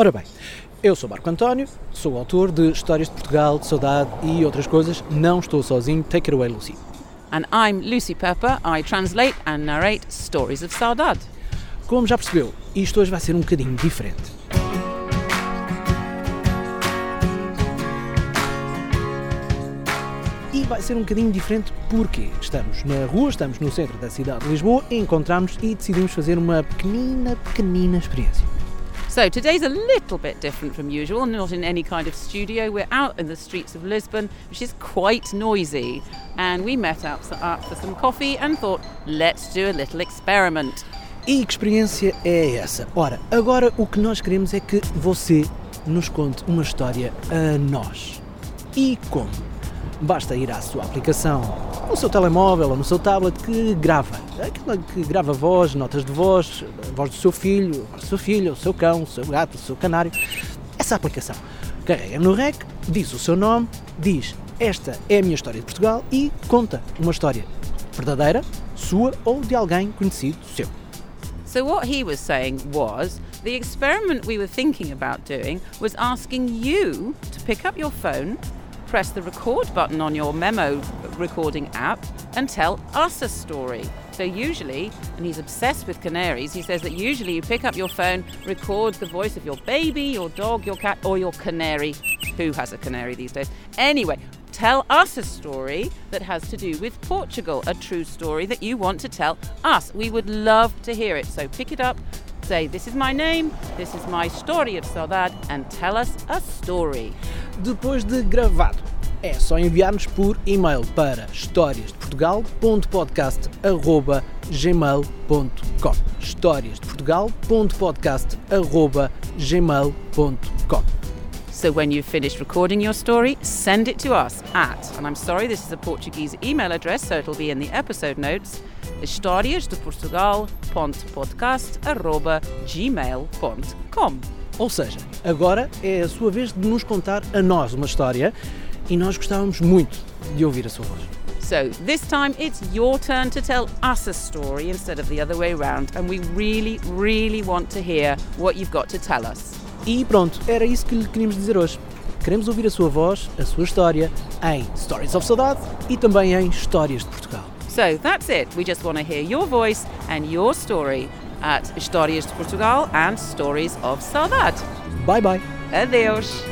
Ora bem, eu sou Marco António, sou autor de Histórias de Portugal, de Saudade e outras coisas. Não estou sozinho. Take it away, Lucy. And I'm Lucy Pepper. I translate and narrate stories of saudade. Como já percebeu, isto hoje vai ser um bocadinho diferente. E vai ser um bocadinho diferente porque estamos na rua, estamos no centro da cidade de Lisboa, encontramos e decidimos fazer uma pequenina, pequenina experiência. So today's a little bit different from usual, not in any kind of studio. We're out in the streets of Lisbon, which is quite noisy, and we met up for some coffee and thought, let's do a little experiment. E que experiência é essa? Ora, agora o que nós queremos é que você nos conte uma história a nós. E como? Basta ir à sua aplicação, no seu telemóvel ou no seu tablet que grava. Aquela que grava voz, notas de voz, voz do seu filho, a sua filha, o seu cão, o seu gato, o seu canário. Essa aplicação. Carrega no REC, diz o seu nome, diz esta é a minha história de Portugal e conta uma história verdadeira, sua ou de alguém conhecido seu. So, what he was saying was the experiment we were thinking about doing was asking you to pick up your phone, press the record button on your memo recording app, and tell us a story. So, usually, and he's obsessed with canaries, he says that usually you pick up your phone, record the voice of your baby, your dog, your cat, or your canary. Who has a canary these days? Anyway, tell us a story that has to do with Portugal, a true story that you want to tell us. We would love to hear it. So pick it up, say, This is my name, this is my story of saudade, and tell us a story. Depois de gravado, é só enviar-nos por e-mail para historiasdeportugal.podcast.gmail.com historiasdeportugal.podcast.gmail.com So when you've finished recording your story, send it to us at, and I'm sorry, this is a Portuguese email address, so it'll be in the episode notes, historiasdeportugal.podcast.gmail.com. Ou seja, agora é a sua vez de nos contar a nós uma história e nós gostávamos muito de ouvir a sua voz. So this time it's your turn to tell us a story instead of the other way around, and we really, really want to hear what you've got to tell us. E pronto, era isso que lhe queríamos dizer hoje. Queremos ouvir a sua voz, a sua história, em Stories of Saudade e também em Histórias de Portugal. So that's it. We just want to hear your voice and your story at Histórias de Portugal and Stories of Saudade. Bye bye. Adeus.